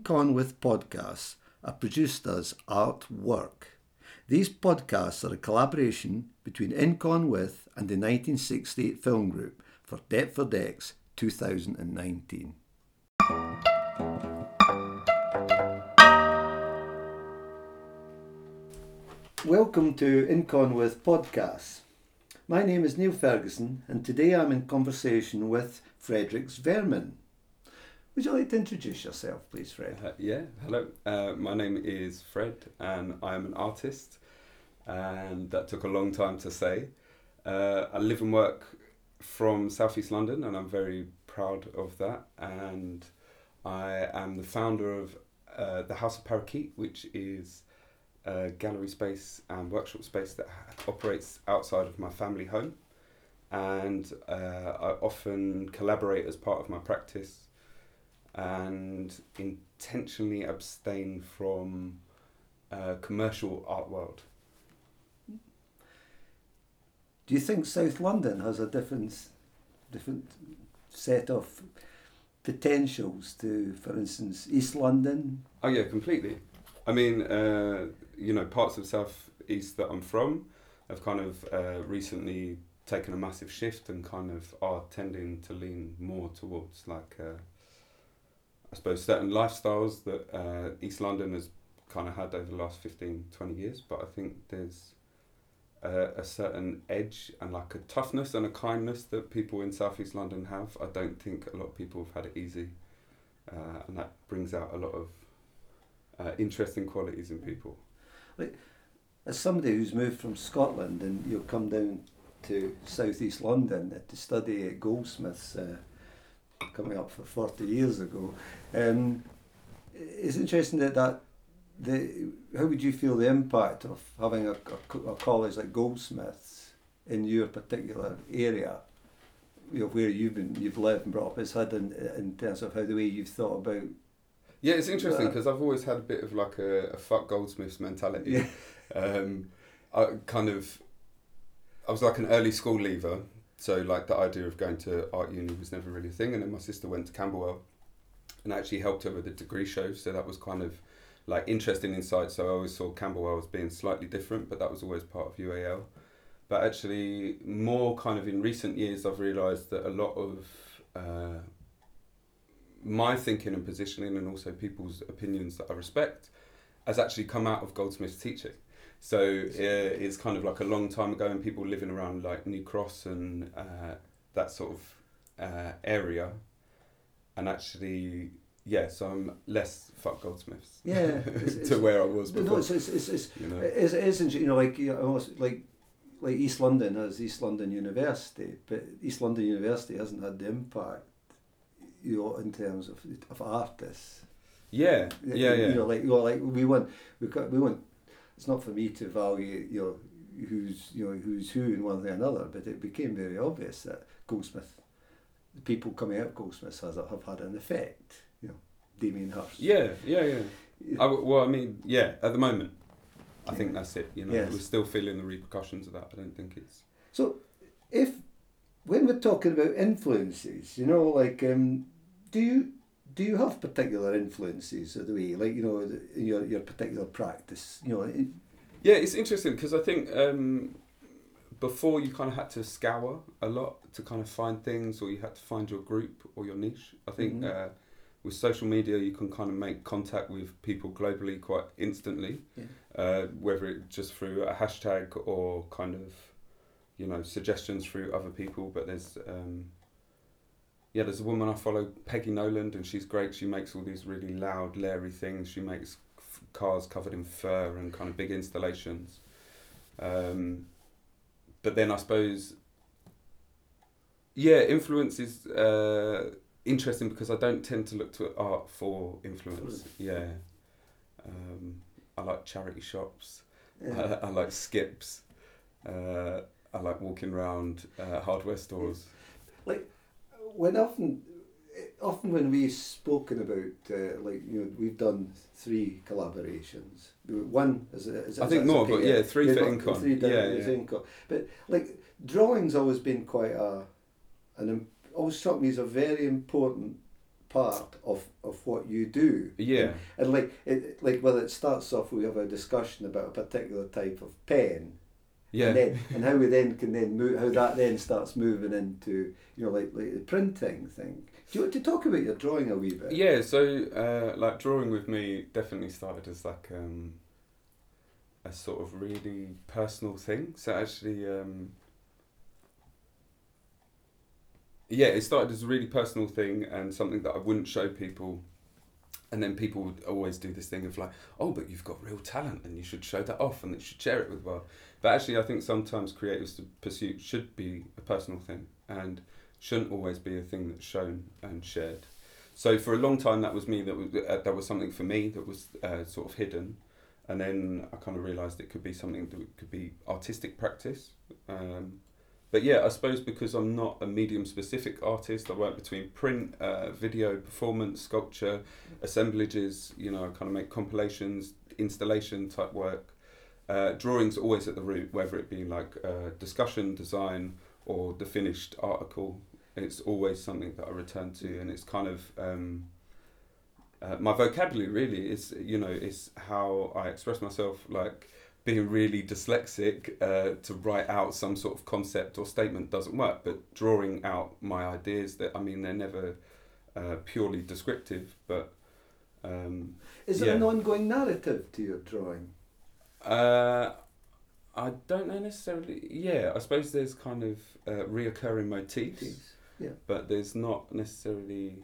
InCon with podcasts are produced as artwork. These podcasts are a collaboration between InCon With and the 1968 Film Group for Deptford X 2019. Welcome to InCon with podcasts. My name is Neil Ferguson, and today I'm in conversation with Fredrix Vermin. Would you like to introduce yourself, please, Fred? Uh, yeah, hello. Uh, my name is Fred, and I am an artist, and that took a long time to say. Uh, I live and work from Southeast London, and I'm very proud of that. And I am the founder of uh, the House of Parakeet, which is a gallery space and workshop space that operates outside of my family home. And uh, I often collaborate as part of my practice and intentionally abstain from uh, commercial art world. Do you think South London has a different, different set of potentials to, for instance, East London? Oh yeah, completely. I mean, uh, you know, parts of South East that I'm from have kind of uh, recently taken a massive shift and kind of are tending to lean more towards like uh, I suppose, certain lifestyles that uh, East London has kind of had over the last 15, 20 years. But I think there's a, a certain edge and like a toughness and a kindness that people in Southeast London have. I don't think a lot of people have had it easy. Uh, and that brings out a lot of uh, interesting qualities in people. Like, as somebody who's moved from Scotland and you'll come down to southeast London to study at Goldsmiths uh, coming up for 40 years ago. Um, it's interesting that, that the, how would you feel the impact of having a, a, a college like Goldsmiths in your particular area? You know, where you've been, you've lived and brought up, has had in, in terms of how the way you've thought about. Yeah, it's interesting because I've always had a bit of like a, a fuck Goldsmiths mentality. Yeah. Um, I kind of, I was like an early school leaver, so like the idea of going to art uni was never really a thing. And then my sister went to Camberwell, and I actually helped her with the degree show. So that was kind of like interesting insight. So I always saw Camberwell as being slightly different, but that was always part of UAL. But actually, more kind of in recent years, I've realised that a lot of uh, my thinking and positioning, and also people's opinions that I respect, has actually come out of Goldsmith's teaching. So uh, it's kind of like a long time ago, and people living around like New Cross and uh, that sort of uh, area, and actually, yeah, so I'm less fuck goldsmiths. Yeah, to where I was before. No, it's it's it's, it's you know, it's, it isn't you know like you know, almost like like East London has East London University, but East London University hasn't had the impact, you know, in terms of of artists. Yeah, yeah, yeah. You know, like you know, like we want we got we want it's not for me to value you know who's you know who's who in one way or another, but it became very obvious that Goldsmith, the people coming out of Goldsmiths has have had an effect. You know, Damien Hirst. Yeah, yeah, yeah. I, well, I mean, yeah. At the moment, I yeah. think that's it. You know, yes. we're still feeling the repercussions of that. I don't think it's so. If when we're talking about influences, you know, like, um, do you do you have particular influences of the way, like you know, in your your particular practice? You know. It, yeah, it's interesting because I think um, before you kind of had to scour a lot to kind of find things, or you had to find your group or your niche. I think mm-hmm. uh, with social media, you can kind of make contact with people globally quite instantly, yeah. uh, whether it just through a hashtag or kind of, you know, suggestions through other people. But there's um, yeah, there's a woman I follow, Peggy Noland, and she's great. She makes all these really loud, leery things. She makes f- cars covered in fur and kind of big installations. Um, but then I suppose, yeah, influence is uh, interesting because I don't tend to look to art for influence. Yeah, um, I like charity shops. Yeah. I, I, like skips. Uh, I like walking around uh, hardware stores. Like when often often when we've spoken about uh, like you know we've done three collaborations one is, is I think more but yeah, three for InCon three yeah, yeah. But like drawing's always been quite a an always struck me as a very important part of, of what you do. Yeah. And, and like it, like whether it starts off we have a discussion about a particular type of pen. Yeah. And, then, and how we then can then move how that then starts moving into you know like like the printing thing. Do you want to talk about your drawing a wee bit? Yeah, so uh, like drawing with me definitely started as like um, a sort of really personal thing. So actually, um, yeah, it started as a really personal thing and something that I wouldn't show people. And then people would always do this thing of like, oh, but you've got real talent and you should show that off and you should share it with the world. But actually, I think sometimes creators' pursuit should be a personal thing and shouldn't always be a thing that's shown and shared. So for a long time, that was me. That was uh, that was something for me that was uh, sort of hidden, and then I kind of realised it could be something that could be artistic practice. Um, but yeah, I suppose because I'm not a medium specific artist, I work between print, uh, video, performance, sculpture, assemblages. You know, I kind of make compilations, installation type work. Uh, drawings always at the root, whether it be like uh, discussion, design, or the finished article. It's always something that I return to, and it's kind of um, uh, my vocabulary. Really, is you know, is how I express myself. Like being really dyslexic uh, to write out some sort of concept or statement doesn't work, but drawing out my ideas that I mean they're never uh, purely descriptive, but. Um, Is there an ongoing narrative to your drawing? Uh, I don't know necessarily. Yeah, I suppose there's kind of uh, reoccurring motifs, Motifs, yeah. but there's not necessarily.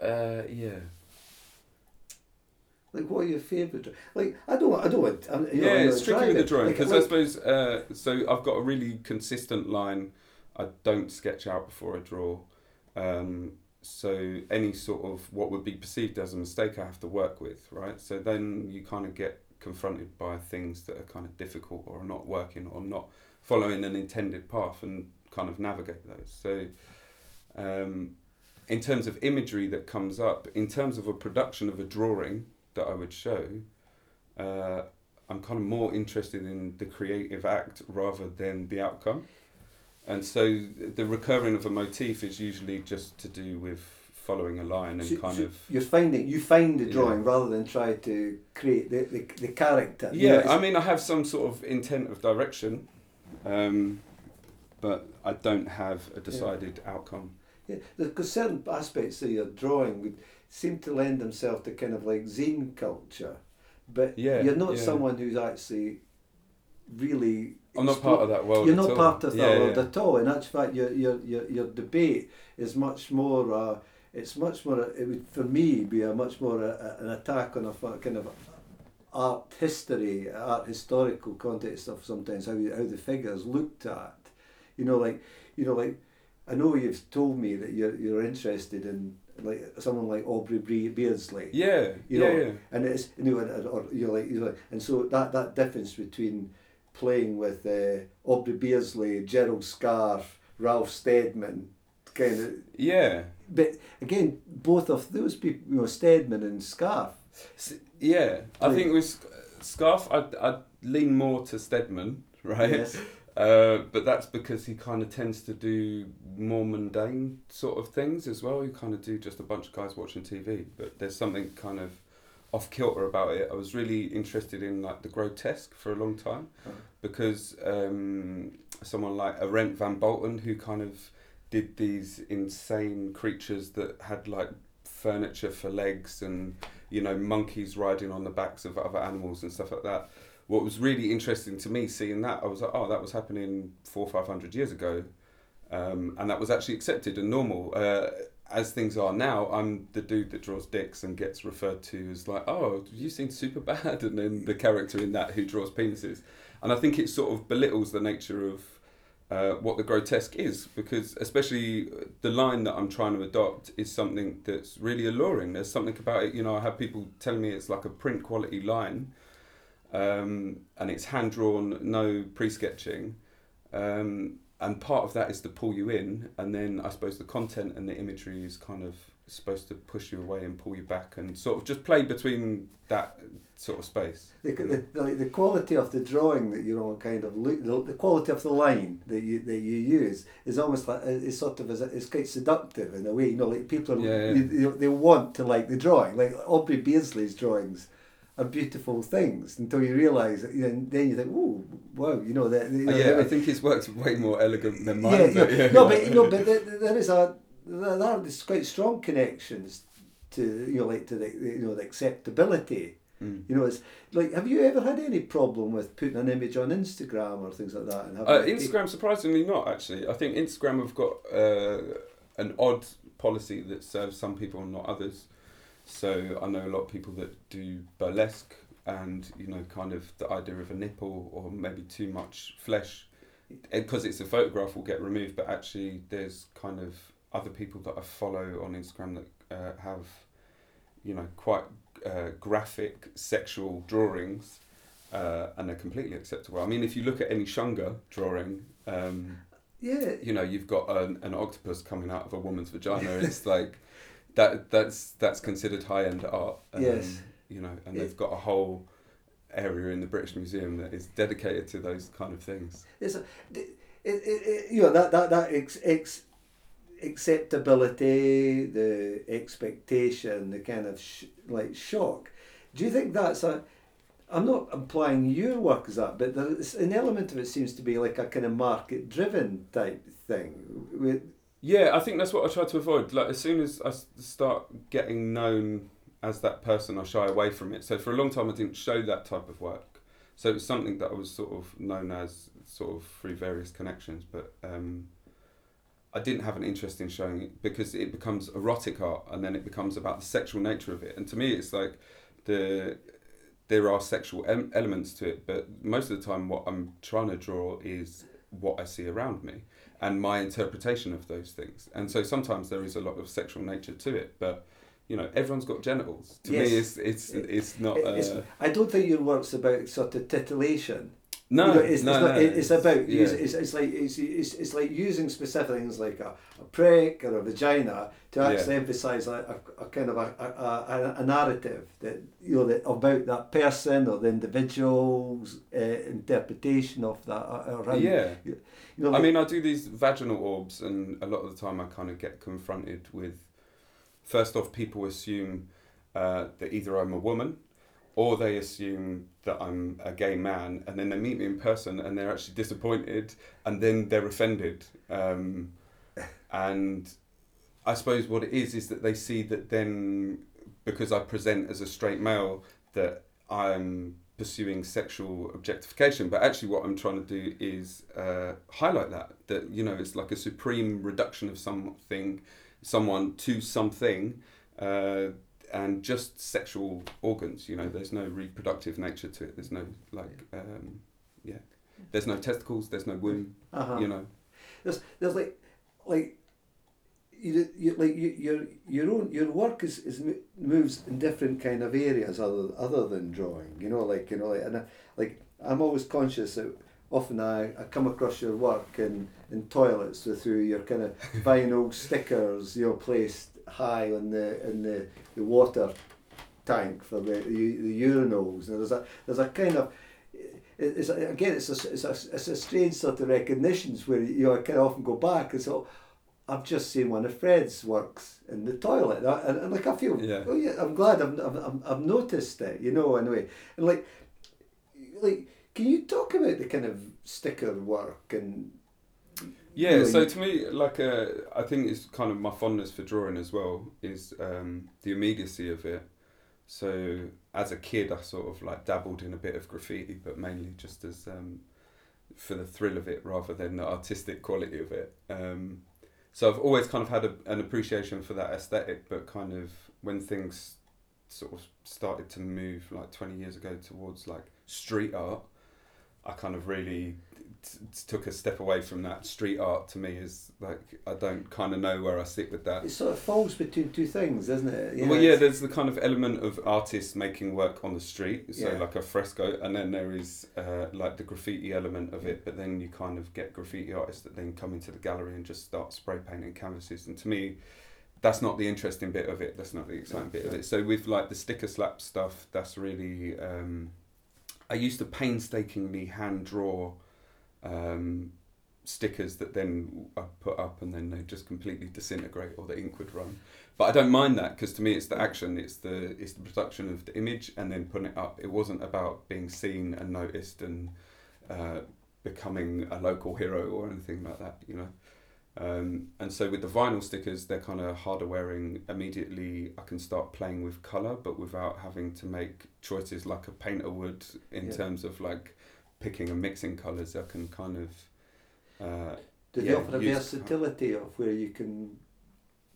Uh, yeah. Like, what are your favourite? Like, I don't, I don't want. I'm, you yeah, tricky trying with the drawing Like- because I suppose uh, so. I've got a really consistent line. I don't sketch out before I draw, um, so any sort of what would be perceived as a mistake, I have to work with, right? So then you kind of get confronted by things that are kind of difficult or not working or not following an intended path, and kind of navigate those. So. Um, in terms of imagery that comes up, in terms of a production of a drawing that I would show, uh, I'm kind of more interested in the creative act rather than the outcome. And so the recurring of a motif is usually just to do with following a line and So- kind so of. You're finding you find the Yeah. drawing rather than try to create the, the, the character. You Yeah, know, I mean, I have some sort of intent of direction, um, but I don't have a decided outcome. Yeah, because certain aspects of your drawing would seem to lend themselves to kind of like zine culture, but Yeah, you're not yeah. someone who's actually really. I'm not part of that world. You're not all. part of that Yeah, world at all. In actual fact, your your your, your debate is much more. Uh, it's much more. It would for me be a much more a, a- an attack on a kind of art history, art historical context of sometimes how how the figures looked at. You know, like you know, like I know you've told me that you're you're interested in like someone like Aubrey Bre- Beardsley. Yeah, You know, yeah. and it's you know, and, or you're like, you know, and so that that difference between playing with uh, Aubrey Beardsley, Gerald Scarfe, Ralph Steadman, kind of. Yeah. But again, both of those people, you know, Steadman and Scarfe. Yeah, I think with Sc- Scarfe, I'd, I'd lean more to Steadman, right? Yes. Uh, but that's because he kind of tends to do more mundane sort of things as well. You kind of do just a bunch of guys watching TV, but there's something kind of off kilter about it. I was really interested in like the grotesque for a long time Oh. because um, someone like Arent van Bolten, who kind of did these insane creatures that had like furniture for legs and you know monkeys riding on the backs of other animals and stuff like that what was really interesting to me seeing that i was like oh that was happening four or five hundred years ago um, and that was actually accepted and normal uh, as things are now i'm the dude that draws dicks and gets referred to as like oh you seem super bad and then the character in that who draws penises and i think it sort of belittles the nature of uh, what the grotesque is because especially the line that I'm trying to adopt is something that's really alluring. There's something about it, you know, I have people telling me it's like a print quality line um, and it's hand drawn, no pre sketching. Um, and part of that is to pull you in, and then I suppose the content and the imagery is kind of supposed to push you away and pull you back and sort of just play between that sort of space. The, the, the, the quality of the drawing that you're know kind of the, the quality of the line that you that you use is almost like it's sort of it's quite seductive in a way. You know, like people are, Yeah, yeah. They, they want to like the drawing. Like Aubrey Beardsley's drawings are beautiful things until you realise that. You know, then you think, oh wow, you know that. You know, yeah, I think his work's way more elegant than mine. yeah, but yeah. no, but no, but there, there is a there are these quite strong connections to you know like to the you know the acceptability. Mm. You know, it's like have you ever had any problem with putting an image on Instagram or things like that? And Uh, Instagram, surprisingly not actually. I think Instagram have got uh, an odd policy that serves some people and not others. So I know a lot of people that do burlesque and you know kind of the idea of a nipple or maybe too much flesh because it's a photograph will get removed but actually there's kind of other people that I follow on Instagram that uh, have you know quite uh, graphic sexual drawings uh, and they're completely acceptable. I mean, if you look at any Shunga drawing, um, yeah, you know, you've got an, an octopus coming out of a woman's vagina. It's like that. That's that's considered high end art. Um, Yes. You know, and they've got a whole area in the British Museum that is dedicated to those kind of things. it's a, it, it, it, you know that that that ex, ex, acceptability, the expectation, the kind of sh- like shock. Do you think that's a? I'm not implying your work is that, but there's an element of it seems to be like a kind of market driven type thing. With Yeah, I think that's what I try to avoid. Like as soon as I start getting known as that person, I shy away from it. So for a long time, I didn't show that type of work. So it was something that I was sort of known as, sort of through various connections. But um, I didn't have an interest in showing it because it becomes erotic art, and then it becomes about the sexual nature of it. And to me, it's like the there are sexual em- elements to it, but most of the time, what I'm trying to draw is what I see around me and my interpretation of those things. And so sometimes there is a lot of sexual nature to it, but you know, everyone's got genitals. To Yes. me, it's it's it's not. it's, Uh, I don't think your work's about sort of titillation. No, You know, it's, no, it's, no, it's, about yeah. use, it's, it's like it's, it's, it's like using specific things like a, a prick or a vagina to Yeah. actually emphasise a, a, kind of a, a, a, a narrative that you know that about that person or the individual's uh, interpretation of that uh, around. yeah. You know, I mean, I do these vaginal orbs, and a lot of the time I kind of get confronted with. First off, people assume uh, that either I'm a woman, or they assume that I'm a gay man, and then they meet me in person, and they're actually disappointed, and then they're offended. Um, and I suppose what it is is that they see that then, because I present as a straight male, that I'm pursuing sexual objectification but actually what i'm trying to do is uh, highlight that that you know it's like a supreme reduction of something someone to something uh, and just sexual organs you know there's no reproductive nature to it. There's no like um, yeah. There's no testicles there's no womb uh-huh. you know. There's there's like like you, you like you, your your own your work is, is moves in different kind of areas other other than drawing you know like you know like, and I, like I'm always conscious that often I, I come across your work in, in toilets with through your kind of vinyl stickers you know placed high on the in the, the water tank for the, the, the urinals. And there's a there's a kind of it's a, again it's a, it's a it's a strange sort of recognitions where you know I kind of often go back and so oh, I've just seen one of Fred's works in the toilet. And, and, and like I feel Yeah. oh yeah I'm glad I've, I've, I've- I've noticed it you know anyway. And like like can you talk about the kind of sticker work and Yeah, so to me, like, uh, I think it's kind of my fondness for drawing as well is um, the immediacy of it. So as a kid, I sort of like dabbled in a bit of graffiti, but mainly just as um, for the thrill of it rather than the artistic quality of it. Um, so I've always kind of had a, an appreciation for that aesthetic, but kind of when things sort of started to move like 20 years ago towards like street art, I kind of really t- took a step away from that. Street art to me is like I don't kind of know where I sit with that. it sort of falls between two things doesn't it well, yeah, there's the kind of element of artists making work on the street, so Yeah. like a fresco, and then there is uh, like the graffiti element of it. But then you kind of get graffiti artists that then come into the gallery and just start spray painting canvases. And to me, that's not the interesting bit of it. That's not the exciting bit of it. So with like the sticker slap stuff, that's really. Um, I used to painstakingly hand draw um, stickers that then I put up and then they just completely disintegrate or the ink would run. But I don't mind that because to me it's the action, it's the it's the production of the image and then putting it up. It wasn't about being seen and noticed and uh, becoming a local hero or anything like that, you know. Um, and so with the vinyl stickers, they're kind of harder wearing. Immediately, I can start playing with color, but without having to make choices like a painter would in Yeah. terms of like picking and mixing colors. I can kind of uh, Do they Yeah, offer a versatility of where you can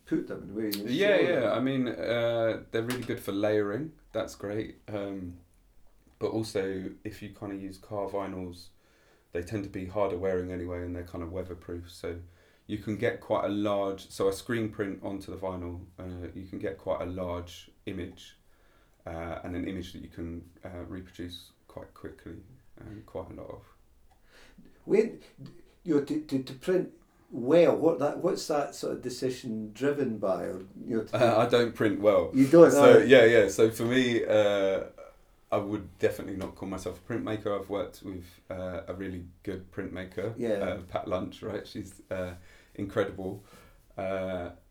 put them and where you Yeah, yeah. them? I mean, uh, they're really good for layering. That's great. Um, but also, if you kind of use car vinyls, they tend to be harder wearing anyway, and they're kind of weatherproof. So you can get quite a large. So a screen print onto the vinyl, uh, you can get quite a large image, uh, and an image that you can uh, reproduce quite quickly and quite a lot of. When you know, to, to, to print well, what that what's that sort of decision driven by, or you know, Uh, I don't print well. you don't so know. yeah, yeah. So for me, uh, I would definitely not call myself a printmaker. I've worked with uh, a really good printmaker, Yeah. uh, Pat Lunch. Right, she's uh, incredible.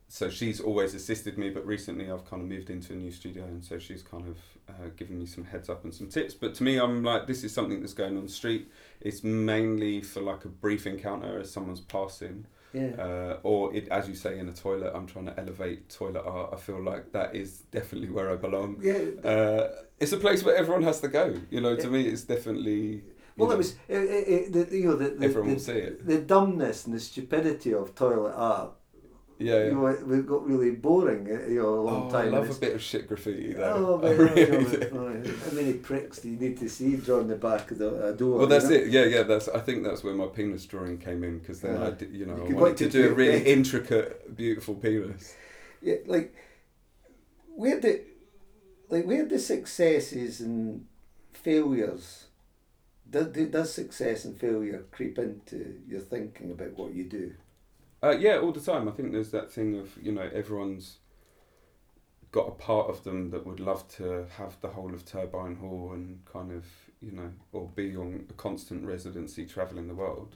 So she's always assisted me, but recently I've kind of moved into a new studio, and so she's kind of uh, given me some heads up and some tips. But to me, I'm like, this is something that's going on the street. It's mainly for like a brief encounter as someone's passing yeah. uh, or it, as you say in a toilet i'm trying to elevate toilet art i feel like that is definitely where i belong yeah. uh, it's a place where everyone has to go you know to Yeah. me it's definitely well, know, it was it, it, the, you know the the, the, will see it the dumbness and the stupidity of toilet art. Yeah, yeah. You know, it, it got really boring. uh, You know, a long oh, time. i love a bit of shit graffiti though. Oh, I really you know, do. oh, how many pricks do you need to see drawing the back of the door? well that's know? it yeah yeah that's i think that's where my penis drawing came in because then Yeah. i did, you know You i wanted to to do a really big. intricate beautiful penis Yeah, like where the like where the successes and failures does, does success and failure creep into your thinking about what you do? Uh, yeah, all the time. I think there's that thing of you know everyone's got a part of them that would love to have the whole of Turbine Hall and kind of you know or be on a constant residency traveling the world.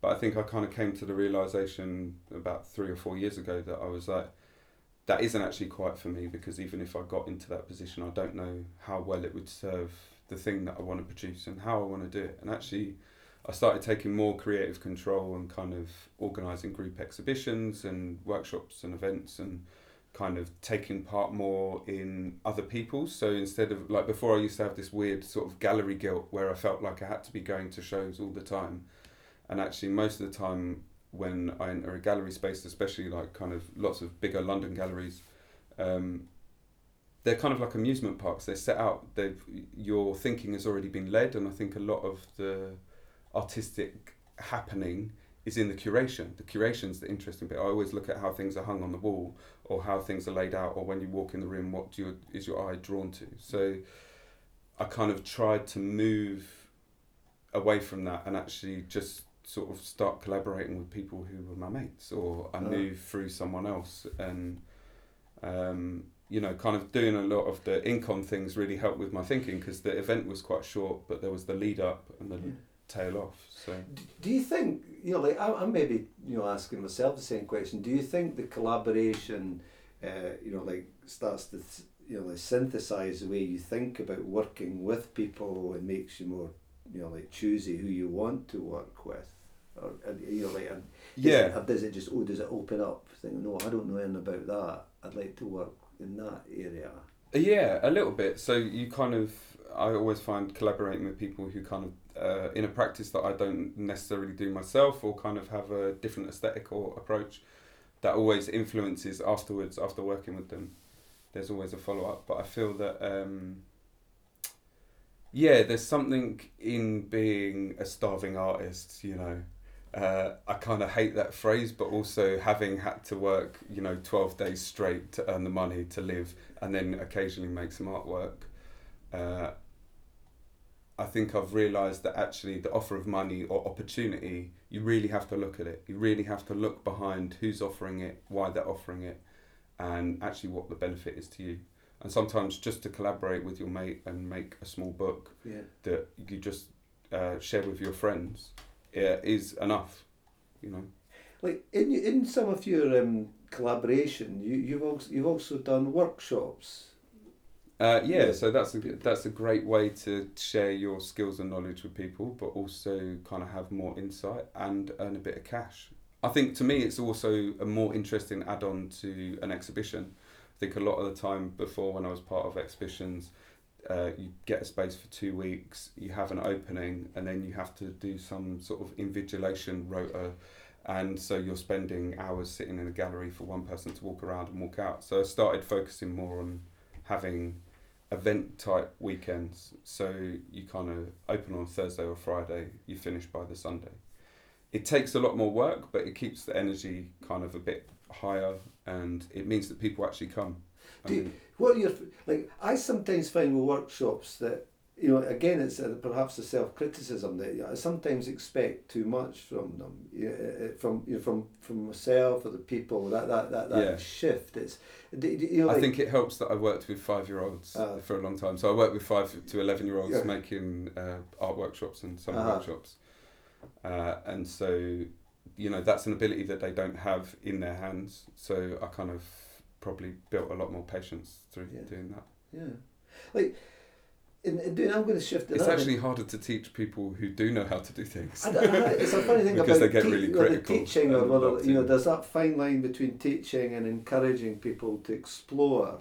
But I think I kind of came to the realization about three or four years ago that I was like, that isn't actually quite for me because even if I got into that position, I don't know how well it would serve the thing that I want to produce and how I want to do it. And actually, I started taking more creative control and kind of organising group exhibitions and workshops and events and kind of taking part more in other people's. So instead of like before, I used to have this weird sort of gallery guilt where I felt like I had to be going to shows all the time. And actually, most of the time when I enter a gallery space, especially like kind of lots of bigger London galleries, um, they're kind of like amusement parks. They're set out. They've your thinking has already been led, and I think a lot of the artistic happening is in the curation. The curation's the interesting bit. I always look at how things are hung on the wall, or how things are laid out, or when you walk in the room, what do you, is your eye drawn to? So, I kind of tried to move away from that and actually just sort of start collaborating with people who were my mates, or I Ah. knew through someone else, and um, you know, kind of doing a lot of the incon things really helped with my thinking because the event was quite short, but there was the lead up and the Yeah. Tail off. So. Do you think you know? Like I, I'm maybe you know asking myself the same question. Do you think the collaboration, uh, you know, like starts to th- you know like synthesize the way you think about working with people and makes you more you know like choosy who you want to work with, or and, you know like and Yeah. it- does it just oh does it open up? Think no, I don't know anything about that. I'd like to work in that area. Yeah, a little bit. So you kind of, I always find collaborating with people who kind of, uh, in a practice that I don't necessarily do myself or kind of have a different aesthetic or approach, that always influences afterwards, after working with them. There's always a follow up. But I feel that, um, yeah, there's something in being a starving artist, you know. Uh, I kind of hate that phrase, but also having had to work, you know, 12 days straight to earn the money to live and then occasionally make some artwork. Uh, I think I've realised that actually the offer of money or opportunity, you really have to look at it. You really have to look behind who's offering it, why they're offering it, and actually what the benefit is to you. And sometimes just to collaborate with your mate and make a small book Yeah. that you just uh, share with your friends uh, is enough, you know. Like in in some of your um, collaboration, you you've also you've also done workshops. Uh, yeah, so that's a that's a great way to share your skills and knowledge with people, but also kind of have more insight and earn a bit of cash. I think to me, it's also a more interesting add-on to an exhibition. I think a lot of the time before, when I was part of exhibitions, uh, you get a space for two weeks, you have an opening, and then you have to do some sort of invigilation rota. And so you're spending hours sitting in a gallery for one person to walk around and walk out. So I started focusing more on having event type weekends. So you kind of open on Thursday or Friday, you finish by the Sunday. It takes a lot more work, but it keeps the energy kind of a bit higher and it means that people actually come. I Do you- What you're like, I sometimes find with workshops that you know again it's uh, perhaps a self criticism that I sometimes expect too much from them, you know, uh, from you know, from from myself or the people that that that, that Yeah. shift. It's you know I think it helps that I worked with five year olds Ah. for a long time. So I worked with five to 11 year olds Yeah. making uh, art workshops and summer Ah. workshops. Uh, and so, you know, that's an ability that they don't have in their hands. So I kind of probably built a lot more patience through Yeah. doing that. yeah, like. In, in doing, I'm going to shift. It's another- actually harder to teach people who do know how to do things. I don't it's a funny thing Because about they get te- really you know, the teaching or whether, you know there's that fine line between teaching and encouraging people to explore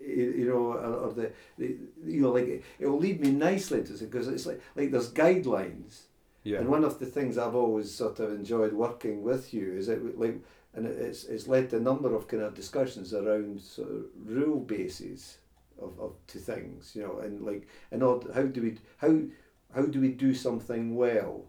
you, you know or, or the, the you know like it, it will lead me nicely to it because it's like like there's guidelines yeah. and one of the things I've always sort of enjoyed working with you is it like and it's it's led to a number of kind of discussions around sort of rule bases of, of to things you know and like and all, how do we how how do we do something well?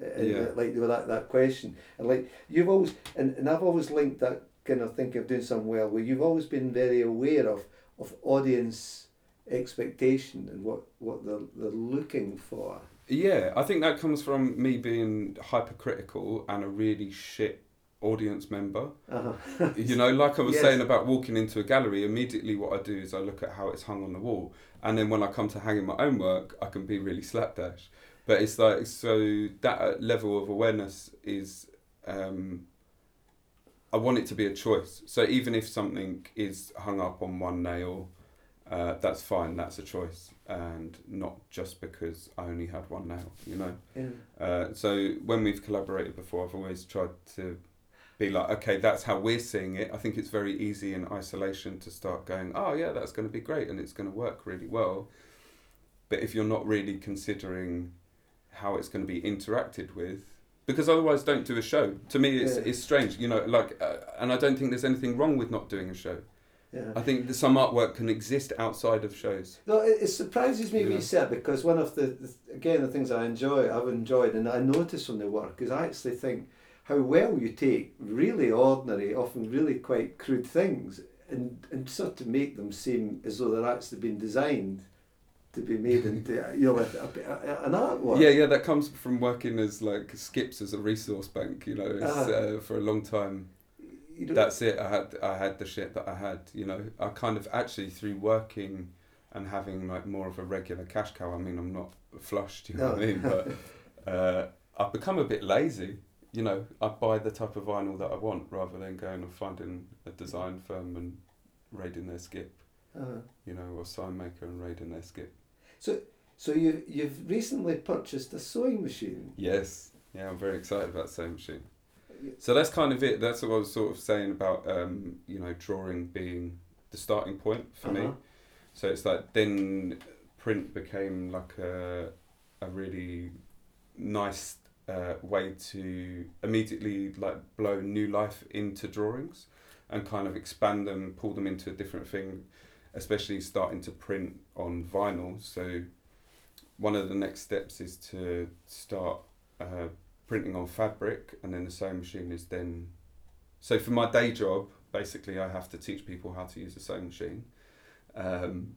And Yeah. like that, that question. And like you've always and, and I've always linked that kind of thinking of doing something well where you've always been very aware of of audience expectation and what what they're, they're looking for. Yeah, I think that comes from me being hypercritical and a really shit audience member. uh-huh. You know, like I was Yes. saying about walking into a gallery, immediately what I do is I look at how it's hung on the wall. And then when I come to hanging my own work, I can be really slapdash. But it's like, so that level of awareness is, um, I want it to be a choice. So even if something is hung up on one nail, uh, that's fine, that's a choice. And not just because I only had one nail, you know? yeah. Uh, so when we've collaborated before, I've always tried to be like, okay, that's how we're seeing it. I think it's very easy in isolation to start going, oh yeah, that's going to be great and it's going to work really well. But if you're not really considering how it's going to be interacted with, because otherwise, don't do a show. To me, it's Yeah. it's strange, you know. Like, uh, and I don't think there's anything wrong with not doing a show. yeah. I think that some artwork can exist outside of shows. No, it, it surprises me when Yeah. you say it because one of the, the again the things I enjoy, I've enjoyed, and I notice from the work is I actually think how well you take really ordinary, often really quite crude things, and and sort of make them seem as though they're actually been designed to be made into you know a, a, an artwork. Yeah, yeah, that comes from working as like skips as a resource bank. You know, it's, Ah. uh, for a long time. That's it. I had I had the shit that I had. You know, I kind of actually through working and having like more of a regular cash cow. I mean, I'm not flushed. You know what I mean? But uh, I've become a bit lazy. You know, I buy the type of vinyl that I want rather than going and finding a design firm and raiding their skip. uh, You know, or sign maker and raiding their skip. so so you you've recently purchased a sewing machine. Yes. Yeah, I'm very excited about Sewing Machine. So that's kind of it. That's what I was sort of saying about, um, you know, drawing being the starting point for me. Uh-huh. So it's like then print became like a, a really nice uh, way to immediately like blow new life into drawings and kind of expand them, pull them into a different thing, especially starting to print on vinyl. So one of the next steps is to start uh, printing on fabric, and then the sewing machine is then. So for my day job, basically, I have to teach people how to use a sewing machine. Um,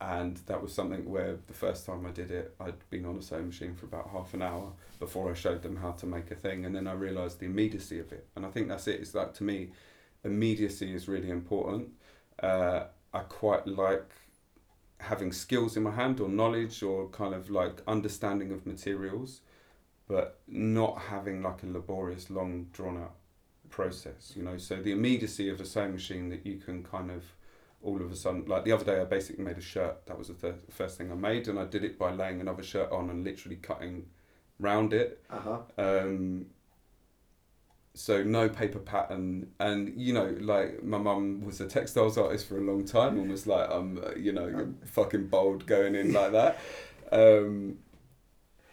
and that was something where the first time I did it, I'd been on a sewing machine for about half an hour before I showed them how to make a thing, and then I realised the immediacy of it. And I think that's it. It's like to me, immediacy is really important. Uh, I quite like having skills in my hand or knowledge or kind of like understanding of materials, but not having like a laborious, long, drawn out process. You know, so the immediacy of a sewing machine that you can kind of all of a sudden, like the other day, I basically made a shirt. That was the th- first thing I made, and I did it by laying another shirt on and literally cutting round it. Uh-huh. Um, so no paper pattern, and you know, like my mum was a textiles artist for a long time, and was like, "I'm, uh, you know, you're fucking bold going in like that." Um,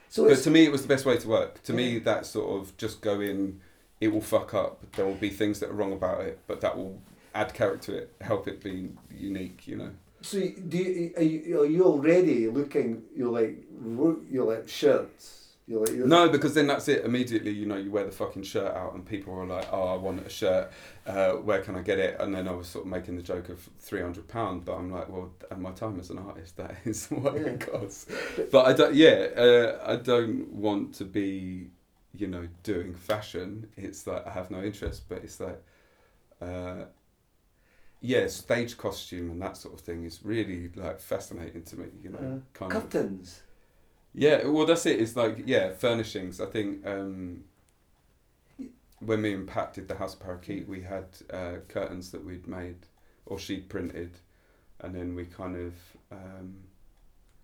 So but to me, it was the best way to work. To me, that sort of just go in. It will fuck up. There will be things that are wrong about it, but that will add character to it, help it be unique. You know. so do you, are you are you already looking? You're like you're like shirts. You're like you're, No, because then that's it. Immediately, you know, you wear the fucking shirt out, and people are like, "Oh, I want a shirt. Uh, where can I get it?" And then I was sort of making the joke of three hundred pound, but I'm like, "Well, at my time as an artist, that is what Yeah. it costs." But I don't. Yeah, uh, I don't want to be, you know, doing fashion. It's like I have no interest, but it's like, uh, yeah, stage costume and that sort of thing is really like fascinating to me. You know, Uh, kind of. curtains. Yeah, well, that's it. It's like yeah, furnishings. I think um, when me and Pat did the House of Parakeet, we had uh, curtains that we'd made or she'd printed, and then we kind of, um,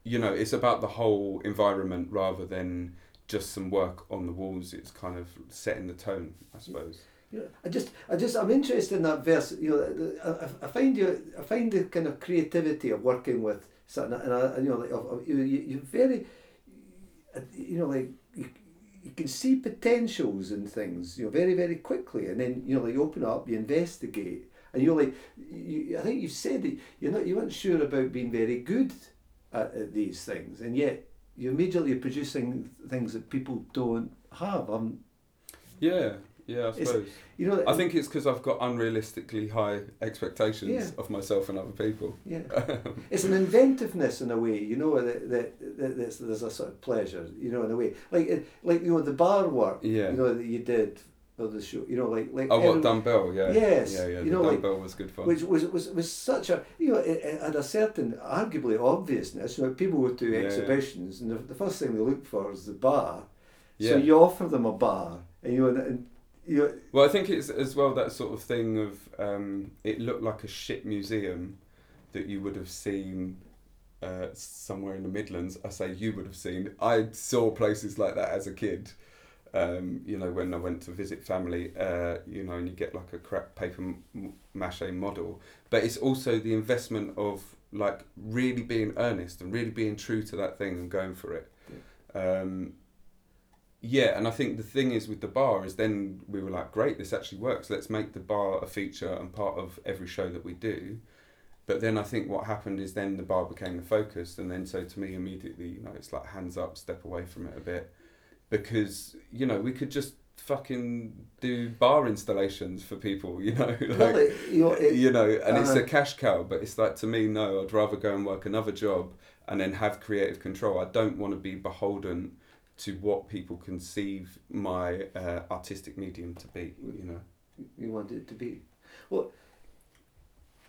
you know, it's about the whole environment rather than just some work on the walls. It's kind of setting the tone, I suppose. Yeah, I just, I just, I'm interested in that verse. You know, I, I find you, I find the kind of creativity of working with something, and I, you know, like, of, of, you, you, you're very, you know, like you, you can see potentials in things, you know, very, very quickly, and then you know, like you open up, you investigate, and you're like, you, I think you said that you're not, you weren't sure about being very good at, at these things, and yet you're immediately producing things that people don't have. I'm, Yeah, yeah, I suppose. you know, I think it's because I've got unrealistically high expectations Yeah. of myself and other people. Yeah, it's an inventiveness in a way, you know. That, that, that that's, there's a sort of pleasure, you know, in a way. Like like you know the bar work, Yeah. you know that you did for the show, you know, like like Oh, what dumbbell? Yeah. Yes, Yeah, yeah. you the know, like- dumbbell was good fun. which was was was such a you know it, it had a certain arguably obviousness. You know, people would do Yeah, yeah. exhibitions, and the, the first thing they look for is the bar. yeah. So you offer them a bar, and you know, and you Well, I think it's as well that sort of thing of um, it looked like a shit museum that you would have seen uh, somewhere in the Midlands. I say you would have seen. I saw places like that as a kid. Um, you know, when I went to visit family, uh, you know, and you get like a crap paper mache model. But it's also the investment of like really being earnest and really being true to that thing and going for it. Um, yeah, and I think the thing is with the bar is then we were like, great, this actually works. Let's make the bar a feature and part of every show that we do. But then I think what happened is then the bar became the focus, and then so to me immediately, you know, it's like hands up, step away from it a bit, because you know we could just fucking do bar installations for people, you know, like, well, it, you know, it, you know, and it's a uh, cash cow. But it's like to me, no, I'd rather go and work another job and then have creative control. I don't want to be beholden to what people conceive my uh, artistic medium to be. You know. you want it to be. Well,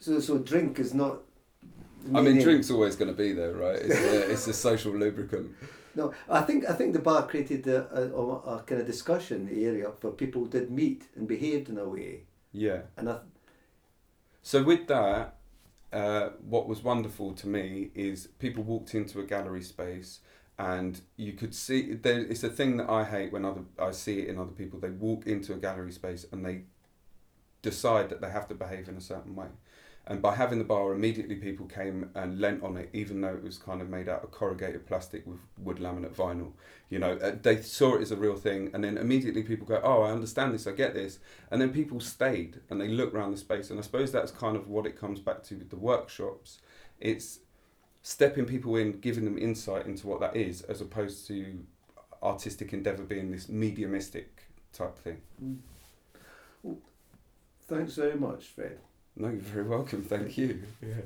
so so drink is not. I mean, drink's always going to be there, right? It's a, it's a social lubricant. No, I think I think the bar created a, a, a kind of discussion area for people who did meet and behaved in a way, Yeah. and I, So with that, uh, what was wonderful to me is people walked into a gallery space and you could see there, it's a thing that I hate when other I see it in other people. They walk into a gallery space and they decide that they have to behave in a certain way. And by having the bar, immediately people came and leant on it, even though it was kind of made out of corrugated plastic with wood laminate vinyl. You know, uh, they saw it as a real thing, and then immediately people go, "Oh, I understand this, I get this," and then people stayed and they look around the space. And I suppose that's kind of what it comes back to with the workshops. It's stepping people in, giving them insight into what that is, as opposed to artistic endeavor being this mediumistic type thing. Mm. thanks very much, Fred. No, you're very welcome. Thank you. Yeah.